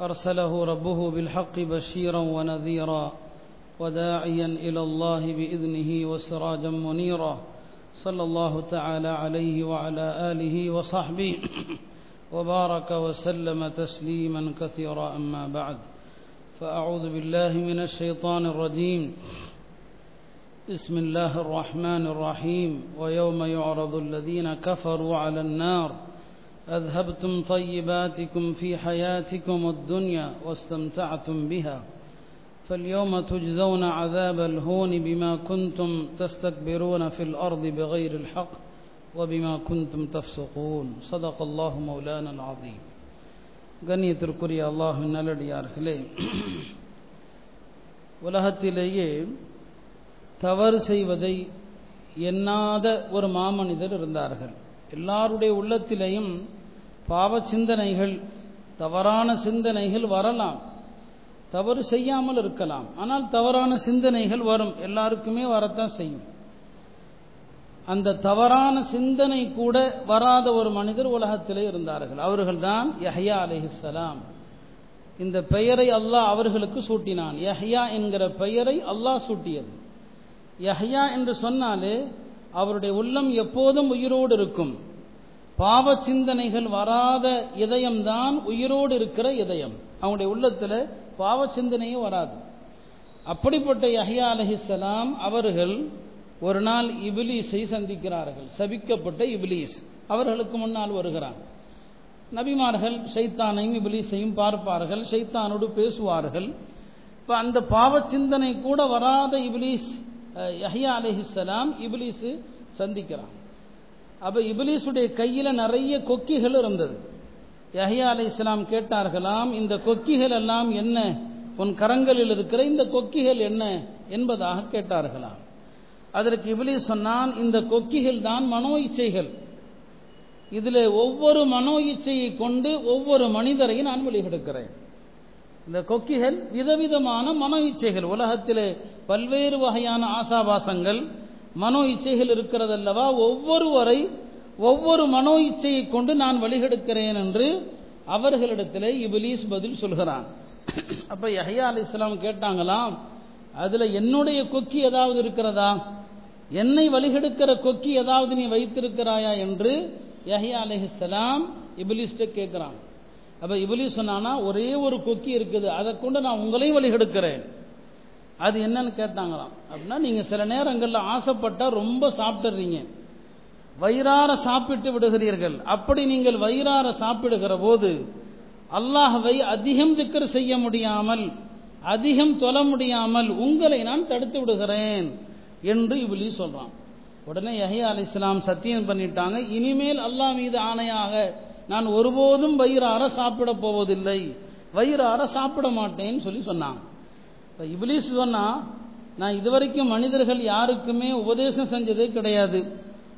أرسله ربه بالحق بشيرا ونذيرا وداعيا إلى الله بإذنه وسراجا منيرا صلى الله تعالى عليه وعلى آله وصحبه وبارك وسلم تسليما كثيرا أما بعد فأعوذ بالله من الشيطان الرجيم بسم الله الرحمن الرحيم ويوم يعرض الذين كفروا على النار أذهبتم طيباتكم في حياتكم الدنيا واستمتعتم بها فاليوم تجزون عذاب الهون بما كنتم تستكبرون في الأرض بغير الحق وبما كنتم تفسقون صدق الله مولانا العظيم கண்ணியத்திற்குரிய அல்லாஹின் நல்லடியார்களே உலகத்திலேயே தவறு செய்வதை எண்ணாத ஒரு மாமனிதர் இருந்தார்கள் எல்லாருடைய உள்ளத்திலேயும் பாவ சிந்தனைகள் தவறான சிந்தனைகள் வரலாம். தவறு செய்யாமல் இருக்கலாம். ஆனால் தவறான சிந்தனைகள் வரும். எல்லாருக்குமே வரத்தான் செய்யும். அந்த தவறான சிந்தனை கூட வராத ஒரு மனிதர் உலகத்திலே இருந்தார்கள். அவர்கள்தான் யஹ்யா அலிஹிஸ்லாம் இந்த பெயரை அல்லாஹ் அவர்களுக்கு சூட்டினான். யஹ்யா என்கிற பெயரை அல்லாஹ் சூட்டியது. யஹ்யா என்று சொன்னாலே அவருடைய உள்ளம் எப்போதும் உயிரோடு இருக்கும். பாவ சிந்தனைகள் வராத இதயம்தான் உயிரோடு இருக்கிற இதயம். அவனுடைய உள்ளத்தில் பாவ சிந்தனையே வராது. அப்படிப்பட்ட யஹியா அலஹிசலாம் அவர்கள் ஒரு நாள் இபிலீஸை சந்திக்கிறார்கள். சபிக்கப்பட்ட இபிலீஸ். அவர்களுக்கு முன்னால் வருகிறான். நபிமார்கள் ஷைத்தானையும் இபிலீஸையும் பார்ப்பார்கள். ஷைத்தானோடு பேசுவார்கள். இப்போ அந்த பாவ சிந்தனை கூட வராத இபிலீஸ் யஹியா அலஹிசலாம் இபிலீஸு சந்திக்கிறான். அப்போ இபிலீஸுடைய கையில் நிறைய கொக்கிகள் இருந்தது. யஹியா அலை இஸ்லாம் கேட்டார்களாம் இந்த கொக்கிகள் எல்லாம் என்ன? உன் கரங்களில் இருக்கிற இந்த கொக்கிகள் என்ன? என்பதாக கேட்டார்களாம். அதற்கு இபிலீஸ் சொன்னான் இந்த கொக்கிகள் தான் மனோ இச்சைகள். இதில் ஒவ்வொரு மனோ இச்சையை கொண்டு ஒவ்வொரு மனிதரையும் நான் வெளியெடுக்கிறேன் இந்த கொக்கிகள் விதவிதமான மனோ இச்சைகள். உலகத்திலே பல்வேறு வகையான ஆசாபாசங்கள் மனோ இச்சைகள் இருக்கிறதல்லவா? ஒவ்வொருவரை ஒவ்வொரு மனோ இச்சையை கொண்டு நான் வழிகெடுக்கிறேன் என்று அவர்களிடத்தில் இபிலீஸ் பதில் சொல்கிறான். அப்போ யஹ்யா அலி இஸ்லாம் கேட்டாங்களாம் அதில் என்னுடைய கொக்கி ஏதாவது இருக்கிறதா? என்னை வழிகெடுக்கிற கொக்கி ஏதாவது நீ வைத்திருக்கிறாயா? என்று யஹ்யா அலிஹிஸ்லாம் இபிலிஸ்ட்டை கேட்குறான். அப்போ இபிலிஸ் சொன்னான்னா ஒரே ஒரு கொக்கி இருக்குது அதை கொண்டு நான் உங்களையும் வழிகெடுக்கிறேன். அது என்னன்னு கேட்டாங்களாம். அப்படின்னா நீங்கள் சில நேரங்களில் ஆசைப்பட்டா ரொம்ப சாப்பிட்டுறீங்க. வயிறார சாப்பிட்டு விடுகிறீர்கள். அப்படி நீங்கள் வயிறார சாப்பிடுகிற போது அல்லாஹவை அதிகம் திக்கர் செய்ய முடியாமல் அதிகம் தொல முடியாமல் உங்களை நான் தடுத்து விடுகிறேன் என்று இவளி சொல்றான். உடனே யஹியா அலி இஸ்லாம் சத்தியம் பண்ணிட்டாங்க. இனிமேல் அல்லாஹ் மீது ஆணையாக நான் ஒருபோதும் வயிறார சாப்பிட போவதில்லை. வயிறார சாப்பிட மாட்டேன்னு சொல்லி சொன்னாங்க. இப்போ இபிலிஸ் சொன்னால் நான் இதுவரைக்கும் மனிதர்கள் யாருக்குமே உபதேசம் செஞ்சதே கிடையாது.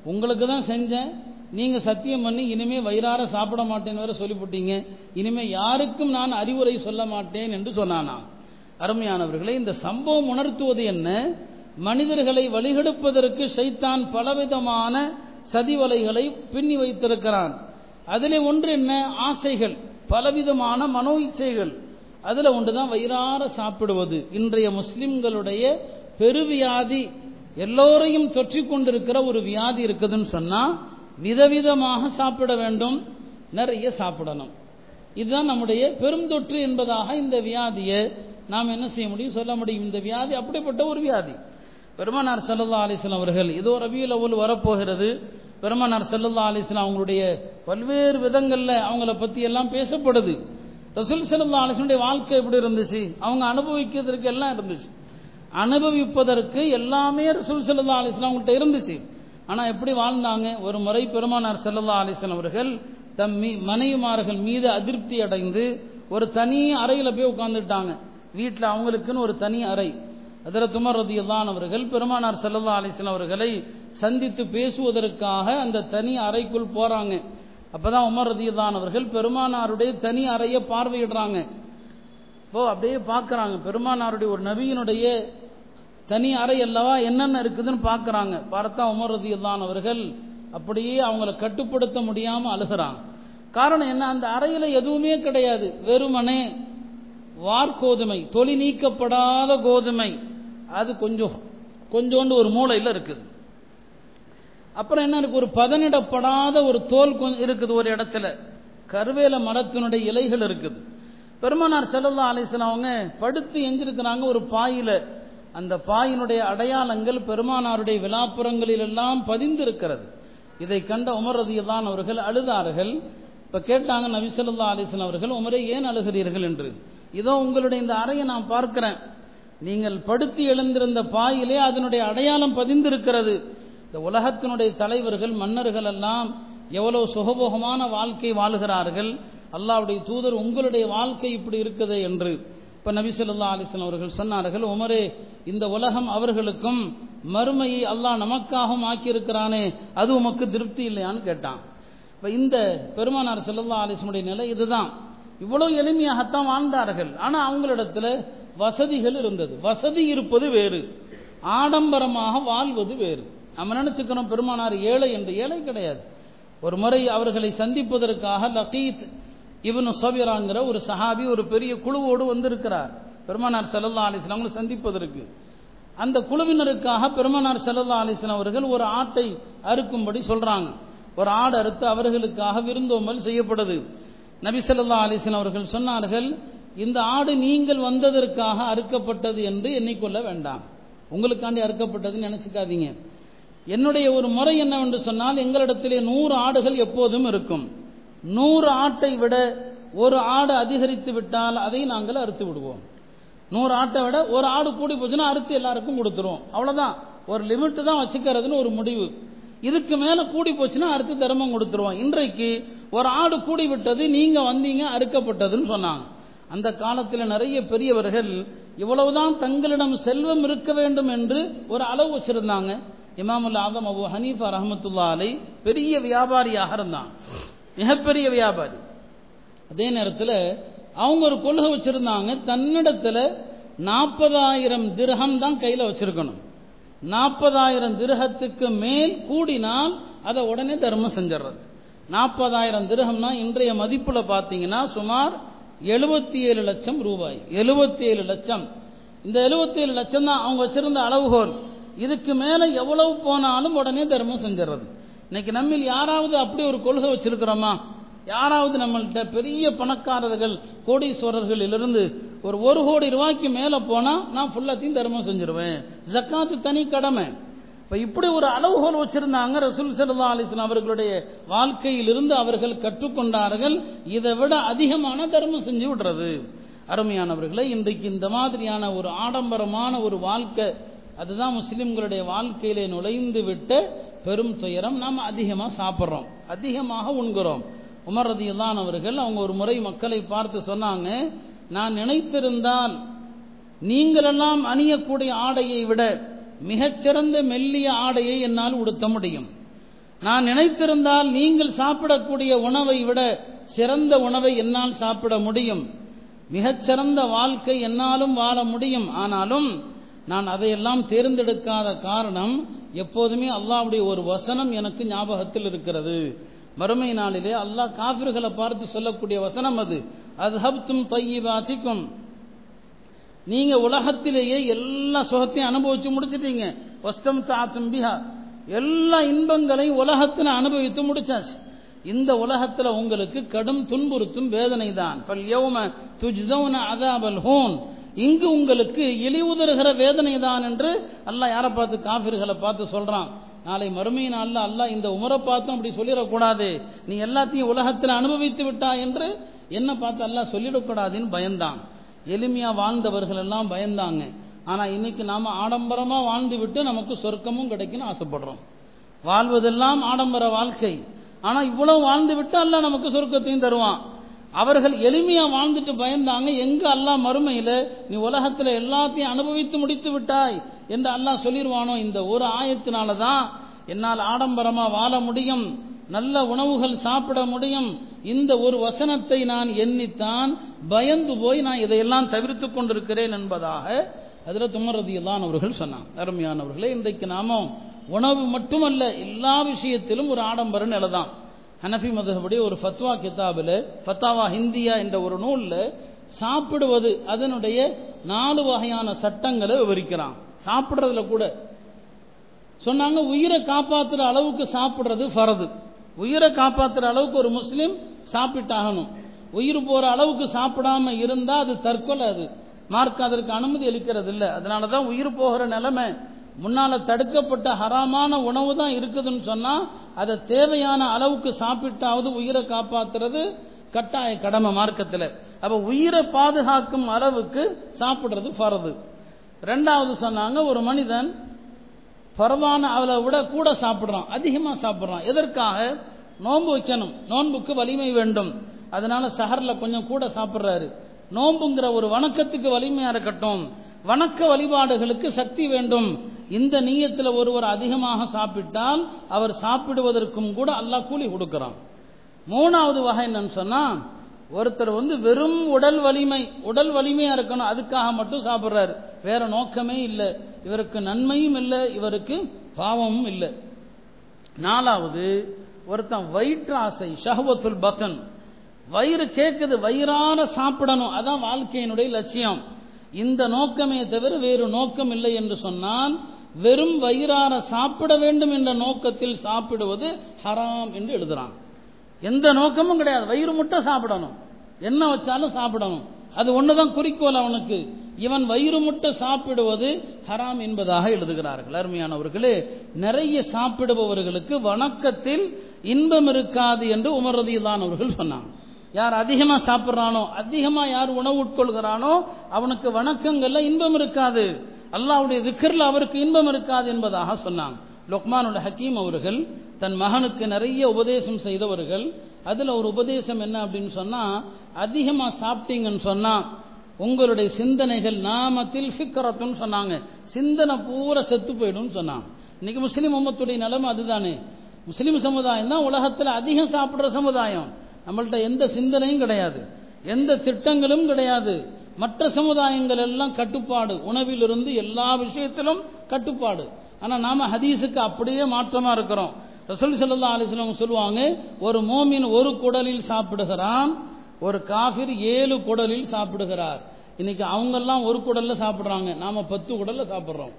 உங்களுக்கு தான் செஞ்சேன். நீங்கள் சத்தியம் பண்ணி இனிமேல் வயிறார சாப்பிட மாட்டேன்னு வேற சொல்லிவிட்டீங்க இனிமேல் யாருக்கும் நான் அறிவுரை சொல்ல மாட்டேன் என்று சொன்னானா? அருமையானவர்களே இந்த சம்பவம் உணர்த்துவது என்ன? மனிதர்களை வழிகெடுப்பதற்கு சைத்தான் பலவிதமான சதிவலைகளை பின்னி வைத்திருக்கிறான். அதிலே ஒன்று என்ன? ஆசைகள். பலவிதமான மனோ இச்சைகள் அதில் ஒன்று தான் வயிறார சாப்பிடுவது. இன்றைய முஸ்லிம்களுடைய பெருவியாதி எல்லோரையும் தொற்றி கொண்டிருக்கிற ஒரு வியாதி இருக்குதுன்னு சொன்னால் விதவிதமாக சாப்பிட வேண்டும் நிறைய சாப்பிடணும். இதுதான் நம்முடைய பெருந்தொற்று என்பதாக இந்த வியாதியை நாம் என்ன செய்ய முடியும் சொல்ல முடியும்? இந்த வியாதி அப்படிப்பட்ட ஒரு வியாதி. பெருமானார் சல்லா அலிஸ்லாம் அவர்கள் இதோ ரபியுல் அவுல் வரப்போகிறது. பெருமானார் சல்லா அலிஸ்லாம் அவங்களுடைய பல்வேறு விதங்களில் அவங்கள பற்றி எல்லாம் பேசப்படுது. ரசூல் சல்லா ஆலோசனுடைய வாழ்க்கை எப்படி இருந்துச்சு? அவங்க அனுபவிக்கிறதுக்கு எல்லாம் இருந்துச்சு. அனுபவிப்பதற்கு எல்லாமே ரசூல் சல்லா அலிஸ்லாம் அவங்கள்ட்ட இருந்துச்சு. ஆனால் எப்படி வாழ்ந்தாங்க? ஒரு முறை பெருமானார் சல்லா அலிஸ்லாம் அவர்கள் தம் மீ மனைவிமார்கள் மீது அதிருப்தி அடைந்து ஒரு தனி அறையில் போய் உட்காந்துட்டாங்க வீட்டில் அவங்களுக்குன்னு ஒரு தனி அறை. அதில் துமர் ரதியல்லான் அவர்கள் பெருமானார் செல்லல்லா அலிஸ்லாம் அவர்களை சந்தித்து பேசுவதற்காக அந்த தனி அறைக்குள் போறாங்க. அப்பதான் உமர் ரதியல்லான் அவர்கள் பெருமானாருடைய தனி அறையை பார்வையிடுறாங்க. இப்போ அப்படியே பார்க்கறாங்க. பெருமானாருடைய ஒரு நபியினுடைய தனி அறை அல்லவா? என்னென்ன இருக்குதுன்னு பார்க்கறாங்க. பார்த்தா உமர் ரதியல்லான் அவர்கள் அப்படியே அவங்கள கட்டுப்படுத்த முடியாம அழுகிறாங்க. காரணம் என்ன? அந்த அறையில எதுவுமே கிடையாது. வெறுமனே வார்கோதுமை தொழில் நீக்கப்படாத கோதுமை. அது கொஞ்சம் கொஞ்சோண்டு ஒரு மூளையில் இருக்குது. அப்புறம் என்ன இருக்கு? ஒரு பதனிடப்படாத ஒரு தோல் இருக்குது ஒரு இடத்துல. கருவேல மரத்தினுடைய இலைகள் இருக்குது. பெருமானார் செல்லல்லா அலிஸ்லாம் அவங்க படுத்து எஞ்சிருக்கிறாங்க ஒரு பாயில. அந்த பாயினுடைய அடையாளங்கள் பெருமானாருடைய விழாப்புறங்களில் எல்லாம் பதிந்திருக்கிறது. இதை கண்ட உமர் ரதியல்லான் அவர்கள் அழுதார்கள். இப்ப கேட்டாங்க நபிசல்லா அலிஸ்லாம் அவர்கள் உமரை ஏன் அழுகிறீர்கள்? என்று. இதோ உங்களுடைய இந்த அறையை நான் பார்க்கிறேன். நீங்கள் படுத்து எழுந்திருந்த பாயிலே அதனுடைய அடையாளம் பதிந்திருக்கிறது. இந்த உலகத்தினுடைய தலைவர்கள் மன்னர்கள் எல்லாம் எவ்வளவு சுகபோகமான வாழ்க்கை வாழ்கிறார்கள். அல்லாவுடைய தூதர் உங்களுடைய வாழ்க்கை இப்படி இருக்குது என்று இப்ப நபிசல்லா அலிஸ்லாம் அவர்கள் சொன்னார்கள் உமரே இந்த உலகம் அவர்களுக்கும் மறுமையை அல்லாஹ் நமக்காகவும் ஆக்கியிருக்கிறானே அது உமக்கு திருப்தி இல்லையான்னு கேட்டான். இப்ப இந்த பெருமானார் செல்லல்லா அலிஸ்முடைய நிலை இதுதான். இவ்வளவு எளிமையாகத்தான் வாழ்ந்தார்கள். ஆனா அவங்களிடத்துல வசதிகள் இருந்தது. வசதி இருப்பது வேறு. ஆடம்பரமாக வாழ்வது வேறு. நம்ம நினைச்சுக்கிறோம் பெருமானார் ஏழை என்று. ஏழை கிடையாது. ஒரு முறை அவர்களை சந்திப்பதற்காக லகீத் இவனு சபிராங்கிற ஒரு சஹாபி ஒரு பெரிய குழுவோடு வந்திருக்கிறார். பெருமானார் செல்லல்லா அலிஸ்லாம் அவங்களை சந்திப்பதற்கு. அந்த குழுவினருக்காக பெருமானார் செல்லல்லா அலிஸ்லாம் அவர்கள் ஒரு ஆட்டை அறுக்கும்படி சொல்றாங்க. ஒரு ஆடு அறுத்து அவர்களுக்காக விருந்தோம்பல் செய்யப்படுது. நபி சொல்லா அலிஸ்லாம் அவர்கள் சொன்னார்கள் இந்த ஆடு நீங்கள் வந்ததற்காக அறுக்கப்பட்டது என்று எண்ணிக்கொள்ள வேண்டாம். உங்களுக்காண்டி அறுக்கப்பட்டதுன்னு நினைச்சுக்காதீங்க. என்னுடைய ஒரு முறை என்னவென்று சொன்னால் எங்களிடத்திலே நூறு ஆடுகள் எப்போதும் இருக்கும். நூறு ஆட்டை விட ஒரு ஆடு அதிகரித்து விட்டால் அதை நாங்கள் அறுத்து விடுவோம். நூறு ஆட்டை விட ஒரு ஆடு கூடி போச்சுன்னா அறுத்து எல்லாருக்கும் கொடுத்துருவோம். அவ்வளவுதான். ஒரு லிமிட் தான் வச்சுக்கிறதுன்னு ஒரு முடிவு. இதுக்கு மேல கூடி போச்சுன்னா அறுத்து தர்மம் கொடுத்துருவோம். இன்றைக்கு ஒரு ஆடு கூடி விட்டது நீங்க வந்தீங்க அறுக்கப்பட்டதுன்னு சொன்னாங்க. அந்த காலத்தில் நிறைய பெரியவர்கள் இவ்வளவுதான் தங்களிடம் செல்வம் இருக்க வேண்டும் என்று ஒரு அளவு வச்சிருந்தாங்க. இமாமுல் ஆதம் அபு ஹனீஃபா ரஹமத்துல்லா அலை பெரிய வியாபாரியாக இருந்தான். மிகப்பெரிய வியாபாரி. அதே நேரத்தில் அவங்க ஒரு கொள்கை வச்சிருந்தாங்க. தன்னிடத்தில் நாற்பதாயிரம் திருகம் தான் கையில் வச்சிருக்கணும். நாற்பதாயிரம் திருகத்துக்கு மேல் கூடினால் அதை உடனே தர்மம் செஞ்சிடுறது நாற்பதாயிரம் திருகம்னா இன்றைய மதிப்பில் பார்த்தீங்கன்னா சுமார் எழுபத்தி ஏழு லட்சம் ரூபாய். எழுபத்தி ஏழு லட்சம். இந்த எழுபத்தி ஏழு லட்சம் தான் அவங்க வச்சிருந்த அளவுகோல். இதுக்கு மேல எவ்வளவு போனாலும் உடனே தர்மம் செஞ்சிடறது இன்னைக்கு நம்மில் யாராவது அப்படி ஒரு கொள்கை வச்சிருக்கிறோமா? யாராவது நம்மள்கிட்ட பெரிய பணக்காரர்கள் கோடீஸ்வரர்களிலிருந்து ஒரு ஒரு கோடி ரூபாய்க்கு மேல போனா நான் ஃபுல்லாத்தையும் தர்மம் செஞ்சிருவேன். ஜக்காத்து தனி கடமை. இப்ப இப்படி ஒரு அளவுகோல் வச்சிருந்தாங்க ரசூல் சல்லா அலிஸ்லாம் அவர்களுடைய வாழ்க்கையிலிருந்து அவர்கள் கற்றுக்கொண்டார்கள். இதை விட அதிகமான தர்மம் செஞ்சு விடுறது. அருமையானவர்களை இன்றைக்கு இந்த மாதிரியான ஒரு ஆடம்பரமான ஒரு வாழ்க்கை அதுதான் முஸ்லிம்களுடைய வாழ்க்கையிலே நுழைந்து விட்டு பெரும் துயரம் நாம் அதிகமாக சாப்பிட்றோம். அதிகமாக உண்கிறோம். உமர் அவர்கள் அவங்க ஒரு முறை மக்களை பார்த்து சொன்னாங்க நான் நினைத்திருந்தால் நீங்களெல்லாம் அணியக்கூடிய ஆடையை விட மிகச்சிறந்த மெல்லிய ஆடையை என்னால் உடுத்த முடியும். நான் நினைத்திருந்தால் நீங்கள் சாப்பிடக்கூடிய உணவை விட சிறந்த உணவை என்னால் சாப்பிட முடியும். மிகச்சிறந்த வாழ்க்கை என்னாலும் வாழ முடியும். ஆனாலும் நான் அதையெல்லாம் தேர்ந்தெடுக்காத காரணம் எப்போதுமே அல்லாவுடைய ஒரு வசனம் எனக்கு ஞாபகத்தில் இருக்கிறது. மறுமை நாளிலே அல்லாஹ் காபிர்களை பார்த்து சொல்லக்கூடிய வசனம் அது. அத்ஹப்தும் தையிபாசிக்கும் நீங்க உலகத்திலேயே எல்லா சுகத்தையும் அனுபவிச்சு முடிச்சிட்டீங்க. வஸ்தம் தாத்தும் பிஹா. எல்லா இன்பங்களையும் உலகத்தில் அனுபவித்து முடிச்சாச்சு. இந்த உலகத்துல உங்களுக்கு கடும் துன்புறுத்தும் வேதனை தான் அதாபல் ஹோன். இங்கு உங்களுக்கு இழிவுதருகிற வேதனை தான் என்று அல்லாஹ் யாரை பார்த்து காபிர்களை பார்த்து சொல்றான். நாளை மறுமை நாளில் அல்லாஹ் இந்த உமரை பார்த்தும் அப்படி சொல்லிடக்கூடாது. நீ எல்லாத்தையும் உலகத்தில் அனுபவித்து விட்டா என்று என்ன பார்த்து அல்லாஹ் சொல்லிடக்கூடாதுன்னு பயந்தான். எளிமையா வாழ்ந்தவர்கள் எல்லாம் பயந்தாங்க. ஆனா இன்னைக்கு நாம ஆடம்பரமா வாழ்ந்து விட்டு நமக்கு சொர்க்கமும் கிடைக்கும்னு ஆசைப்படுறோம். வாழ்வதெல்லாம் ஆடம்பர வாழ்க்கை. ஆனா இவ்வளவு வாழ்ந்து விட்டு அல்ல நமக்கு சொர்க்கத்தையும் தருவான். அவர்கள் எளிமையா வாழ்ந்துட்டு பயந்தாங்க எங்க அல்லாஹ் மறுமையில நீ உலகத்துல எல்லாத்தையும் அனுபவித்து முடித்து விட்டாய் என்று அல்லாஹ் சொல்லிடுவானோ இந்த ஒரு ஆயத்தினால தான் என்னால் ஆடம்பரமா வாழ முடியும் நல்ல உணவுகள் சாப்பிட முடியும். இந்த ஒரு வசனத்தை நான் எண்ணித்தான் பயந்து போய் நான் இதையெல்லாம் தவிர்த்து கொண்டிருக்கிறேன் என்பதாக அதில் துமரதியெல்லாம் அவர்கள் சொன்னாங்க. அருமையானவர்களே இன்றைக்கு நாமும் உணவு மட்டுமல்ல எல்லா விஷயத்திலும் ஒரு ஆடம்பர நிலை தான் ஹனஃபி மதுபடி ஒரு ஃபத்வா கிதாபில் ஃபத்தாவா ஹிந்தியா என்ற ஒரு நூலில் சாப்பிடுவது அதனுடைய நாலு வகையான சட்டங்களை விவரிக்கிறான். சாப்பிட்றதுல கூட. சொன்னாங்க உயிரை காப்பாற்றுற அளவுக்கு சாப்பிட்றது ஃபரது. உயிரை காப்பாற்றுற அளவுக்கு ஒரு முஸ்லீம் சாப்பிட்டாகணும். உயிர் போகிற அளவுக்கு சாப்பிடாம இருந்தால் அது தற்கொலை அது. மார்க் அதற்கு அனுமதி அளிக்கிறது இல்லை அதனால தான் உயிர் போகிற நிலைமை முன்னால் தடுக்கப்பட்ட ஹராமான உணவு தான் இருக்குதுன்னு சொன்னால் அதை தேவையான அளவுக்கு சாப்பிட்டாவது உயிரை காப்பாத்துறது கட்டாய கடமை மார்க்கத்தில். அப்ப உயிரை பாதுகாக்கும் அளவுக்கு சாப்பிடுறது ஃபரது. ரெண்டாவது சொன்னாங்க ஒரு மனிதன் பரவான அவளை விட கூட சாப்பிட்றான் அதிகமாக சாப்பிட்றான். எதற்காக? நோன்பு வைக்கணும். நோன்புக்கு வலிமை வேண்டும். அதனால சகரில் கொஞ்சம் கூட சாப்பிட்றாரு. நோன்புங்கிற ஒரு வணக்கத்துக்கு வலிமையாக இருக்கட்டும். வணக்க வழிபாடுகளுக்கு சக்தி வேண்டும். இந்த நீயத்தில் ஒருவர் அதிகமாக சாப்பிட்டால் அவர் சாப்பிடுவதற்கும் கூட அல்லாஹ் கூலி கொடுக்கிறான். மூணாவது வகை என்னன்னு சொன்னா ஒருத்தர் வந்து வெறும் உடல் வலிமை உடல் வலிமையா இருக்கணும் அதுக்காக மட்டும் சாப்பிட்றாரு. வேற நோக்கமே இல்லை. இவருக்கு நன்மையும் இல்லை இவருக்கு பாவமும் இல்லை. நாலாவது ஒருத்தன் வயிற்றாசை ஷஹவத்துல் பத்தன். வயிறு கேட்குது வயிறார சாப்பிடணும். அதான் வாழ்க்கையினுடைய லட்சியம். இந்த நோக்கமே தவிர வேறு நோக்கம் இல்லை என்று சொன்னால் வெறும் வயிறார சாப்பிட வேண்டும் என்ற நோக்கத்தில் சாப்பிடுவது ஹராம் என்று எழுதுறான். எந்த நோக்கமும் கிடையாது. வயிறு முட்டை சாப்பிடணும். என்ன வச்சாலும் சாப்பிடணும். அது ஒண்ணுதான் குறிக்கோள் அவனுக்கு. இவன் வயிறு முட்டை சாப்பிடுவது ஹராம் என்பதாக எழுதுகிறார்கள். அருமையானவர்களே நிறைய சாப்பிடுபவர்களுக்கு வணக்கத்தில் இன்பம் இருக்காது என்று உமரதியில்தான் அவர்கள் சொன்னாங்க. யார் அதிகமா சாப்பிட்றானோ அதிகமா யார் உணவு உட்கொள்கிறானோ அவனுக்கு வணக்கங்கள்ல இன்பம் இருக்காது. அல்லாவுடைய திக்கரில் அவருக்கு இன்பம் இருக்காது என்பதாக சொன்னாங்க. லொக்மானுல் ஹக்கீம் அவர்கள் தன் மகனுக்கு நிறைய உபதேசம் செய்தவர்கள். அதில் ஒரு உபதேசம் என்ன அப்படின்னு சொன்னா அதிகமாக சாப்பிட்டீங்கன்னு சொன்னா உங்களுடைய சிந்தனைகள் நாமத்தில் ஃபிக்கரத்துன்னு சொன்னாங்க. சிந்தனை பூரா செத்து போயிடும் சொன்னாங்க. இன்னைக்கு முஸ்லீம் உம்மத்துடைய நிலைமை அதுதானே. முஸ்லீம் சமுதாயம் தான் உலகத்தில் அதிகம் சாப்பிட்ற சமுதாயம். நம்மள்ட்ட எந்த சிந்தனையும் கிடையாது. எந்த திட்டங்களும் கிடையாது. மற்ற சமுதாயங்கள் எல்லாம் கட்டுப்பாடு. உணவிலிருந்து எல்லா விஷயத்திலும் கட்டுப்பாடு. ஆனா நாம ஹதீஸுக்கு அப்படியே மாற்றமா இருக்கிறோம். ரசூல் சல்லா அலிஸ்லாம் சொல்லுவாங்க ஒரு மோமின் ஒரு குடலில் சாப்பிடுகிறான் ஒரு காஃபிர் ஏழு குடலில் சாப்பிடுகிறார். இன்னைக்கு அவங்கெல்லாம் ஒரு குடல்ல சாப்பிடுறாங்க. நாம பத்து குடல்ல சாப்பிடுறோம்.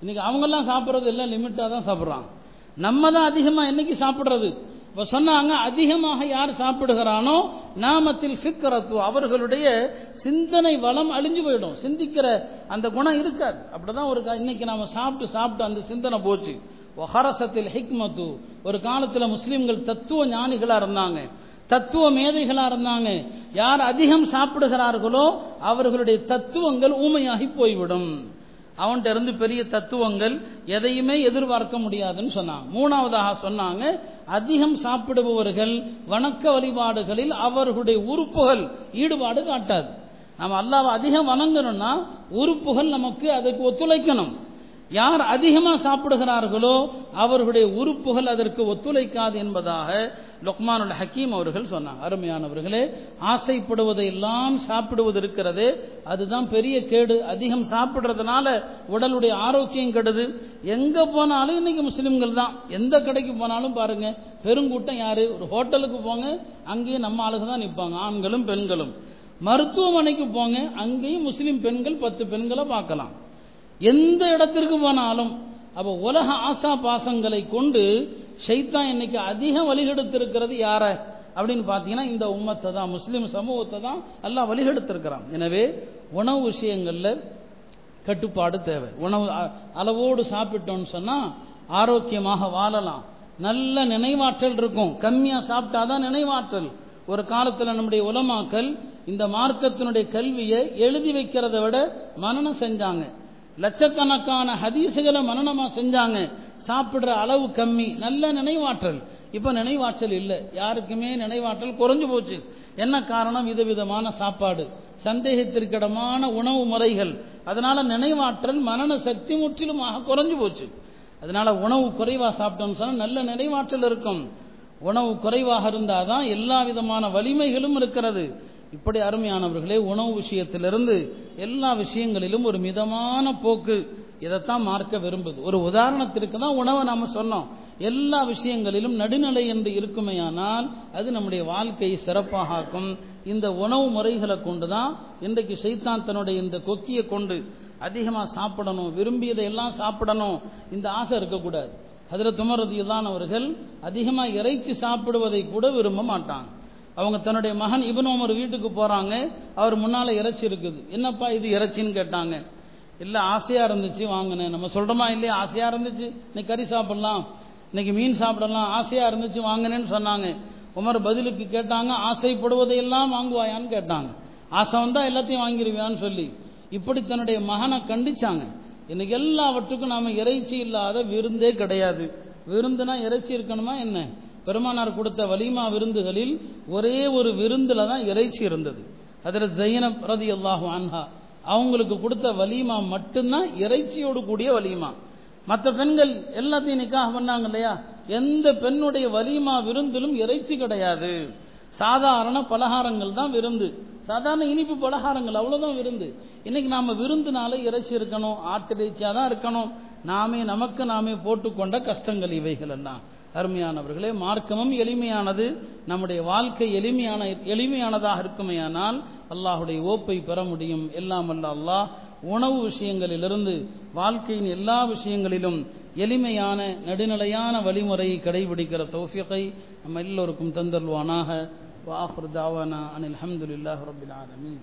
இன்னைக்கு அவங்கெல்லாம் சாப்பிட்றது எல்லாம் லிமிட்டா தான் சாப்பிட்றாங்க. நம்ம தான் அதிகமா என்னைக்கு சாப்பிடுறது? இப்போ சொன்னாங்க அதிகமாக யார் சாப்பிடுகிறானோ நாமத்தில் ஃபிக்கரத்து அவர்களுடைய சிந்தனை வளம் அழிஞ்சு போயிடும். சிந்திக்கிற அந்த குணம் இருக்காது. அப்படிதான் ஒரு இன்னைக்கு நாம சாப்பிட்டு சாப்பிட்டு அந்த சிந்தனை போச்சு. ஒஹரசத்தில் ஹிக்மத்து. ஒரு காலத்தில் முஸ்லீம்கள் தத்துவ ஞானிகளா இருந்தாங்க. தத்துவ மேதைகளா இருந்தாங்க. யார் அதிகம் சாப்பிடுகிறார்களோ அவர்களுடைய தத்துவங்கள் ஊமையாகி போய்விடும். அவன்கிட்ட இருந்து பெரிய தத்துவங்கள் எதையுமே எதிர்பார்க்க முடியாதுன்னு சொன்னாங்க. மூணாவதாக சொன்னாங்க அதிகம் சாப்பிடுபவர்கள் வணக்க வழிபாடுகளில் அவர்களுடைய உறுப்புகள் ஈடுபாடு காட்டாது. நம்ம அல்லாவை அதிகம் வணங்கணும்னா உறுப்புகள் நமக்கு அதுக்கு ஒத்துழைக்கணும். யார் அதிகமாக சாப்பிடுகிறார்களோ அவர்களுடைய உறுப்புகள் அதற்கு ஒத்துழைக்காது என்பதாக லொக்மானுல் ஹக்கீம் அவர்கள் சொன்னாங்க. அருமையானவர்களே ஆசைப்படுவதை எல்லாம் சாப்பிடுவது இருக்கிறது. அதுதான் பெரிய கேடு. அதிகம் சாப்பிடுறதுனால உடலுடைய ஆரோக்கியம் கெடுது. எங்க போனாலும் இன்னைக்கு முஸ்லிம்கள் தான். எந்த கடைக்கு போனாலும் பாருங்க பெருங்கூட்டம் யாரு? ஒரு ஹோட்டலுக்கு போங்க அங்கேயும் நம்ம ஆளுங்க தான் நிற்பாங்க ஆண்களும் பெண்களும். மருத்துவமனைக்கு போங்க அங்கேயும் முஸ்லீம் பெண்கள் பத்து பெண்களை பார்க்கலாம். எந்த இடத்திற்கு போனாலும் அப்ப உலக ஆசா பாசங்களை கொண்டு ஷைத்தான் இன்னைக்கு அதிகம் வழிகெடுத்திருக்கிறது யார? அப்படின்னு பார்த்தீங்கன்னா இந்த உம்மத்தை தான் முஸ்லீம் சமூகத்தை தான் எல்லாம் வழிகெடுத்திருக்கிறான். எனவே உணவு விஷயங்கள்ல கட்டுப்பாடு தேவை. உணவு அளவோடு சாப்பிட்டோம்னு சொன்னா ஆரோக்கியமாக வாழலாம். நல்ல நினைவாற்றல் இருக்கும். கம்மியா சாப்பிட்டாதான் நினைவாற்றல். ஒரு காலத்தில் நம்முடைய உலமாக்கல் இந்த மார்க்கத்தினுடைய கல்வியை எழுதி வைக்கிறத விட மனநம் செஞ்சாங்க. லட்சக்கணக்கான ஹதீசுகளை மனநமா செஞ்சாங்க. சாப்பிடுற அளவு கம்மி. நல்ல நினைவாற்றல். இப்ப நினைவாற்றல் இல்லை. யாருக்குமே நினைவாற்றல் குறைஞ்சு போச்சு. என்ன காரணம்? விதவிதமான சாப்பாடு. சந்தேகத்திற்கிடமான உணவு முறைகள். அதனால நினைவாற்றல் மனன சக்தி முற்றிலுமாக குறைஞ்சு போச்சு. அதனால உணவு குறைவாக சாப்பிட்டோம்னு சொன்னால் நல்ல நினைவாற்றல் இருக்கும். உணவு குறைவாக இருந்தாதான் எல்லா விதமான வலிமைகளும் இருக்கிறது. இப்படி அருமையானவர்களே உணவு விஷயத்திலிருந்து எல்லா விஷயங்களிலும் ஒரு மிதமான போக்கு இதைத்தான் மார்க்க விரும்புது. ஒரு உதாரணத்திற்கு தான் உணவை நாம சொன்னோம். எல்லா விஷயங்களிலும் நடுநிலை என்று இருக்குமேயானால் அது நம்முடைய வாழ்க்கையை சிறப்பாக ஆக்கும் இந்த உணவு முறைகளை கொண்டு தான் இன்றைக்கு சைத்தாந்தனுடைய இந்த கொக்கியை கொண்டு அதிகமாக சாப்பிடணும் விரும்பியதை எல்லாம் சாப்பிடணும். இந்த ஆசை இருக்கக்கூடாது. அதில் துமரதியில்தான் அவர்கள் அதிகமாக இறைச்சி சாப்பிடுவதை கூட விரும்ப மாட்டாங்க. அவங்க தன்னுடைய மகன் இவனும் ஒரு வீட்டுக்கு போகிறாங்க அவர் முன்னால் இறைச்சி இருக்குது. என்னப்பா இது இறைச்சின்னு கேட்டாங்க. இல்லை ஆசையாக இருந்துச்சு வாங்கினேன். நம்ம சொல்கிறோமா இல்லையா? ஆசையாக இருந்துச்சு. இன்னைக்கு கறி சாப்பிடலாம். இன்னைக்கு மீன் சாப்பிடலாம். ஆசையாக இருந்துச்சு வாங்கினேன்னு சொன்னாங்க. உமர் பதிலுக்கு கேட்டாங்க ஆசைப்படுவதையெல்லாம் வாங்குவாயான்னு கேட்டாங்க. ஆசை வந்தால் எல்லாத்தையும் வாங்கிடுவியான்னு சொல்லி. இப்படி தன்னுடைய மகனை கண்டிச்சாங்க. இன்னைக்கு எல்லாவற்றுக்கும் நாம இறைச்சி இல்லாத விருந்தே கிடையாது. விருந்துனா இறைச்சி இருக்கணுமா என்ன? பெருமானார் கொடுத்த வலிமா விருந்துகளில் ஒரே ஒரு விருந்தில் தான் இறைச்சி இருந்தது. அதில் ஜெயினப் ரதி அல்லாஹு அன்ஹா அவங்களுக்கு கொடுத்த வலிமா மட்டும்தான் இறைச்சியோடு கூடிய வலிமா. மற்ற பெண்கள் எல்லாத்தையும் நிக்காக பண்ணாங்க இல்லையா? எந்த பெண்ணுடைய வலிமா விருந்திலும் இறைச்சி கிடையாது. சாதாரண பலகாரங்கள் தான் விருந்து. சாதாரண இனிப்பு பலகாரங்கள் அவ்வளவுதான் விருந்து. இன்னைக்கு நாம விருந்துனால இறைச்சி இருக்கணும் ஆட்டிறைச்சியா தான் இருக்கணும். நாமே நமக்கு நாமே போட்டுக்கொண்ட கஷ்டங்கள் இவைகள் எல்லாம். அருமையானவர்களே மார்க்கமும் எளிமையானது. நம்முடைய வாழ்க்கை எளிமையான எளிமையானதாக இருக்குமையானால் அல்லாஹுடைய ஓப்பை பெற முடியும். எல்லாம் அல்ல அல்லாஹ் உணவு விஷயங்களிலிருந்து வாழ்க்கையின் எல்லா விஷயங்களிலும் எளிமையான நடுநிலையான வழிமுறையை கடைபிடிக்கிற தௌஃபியத்தை நம்ம எல்லோருக்கும் தந்தல்வானாக வாஹர் தாவானா அனில் அஹமதுல்லாஹ் ரபில் ஆலமீன்.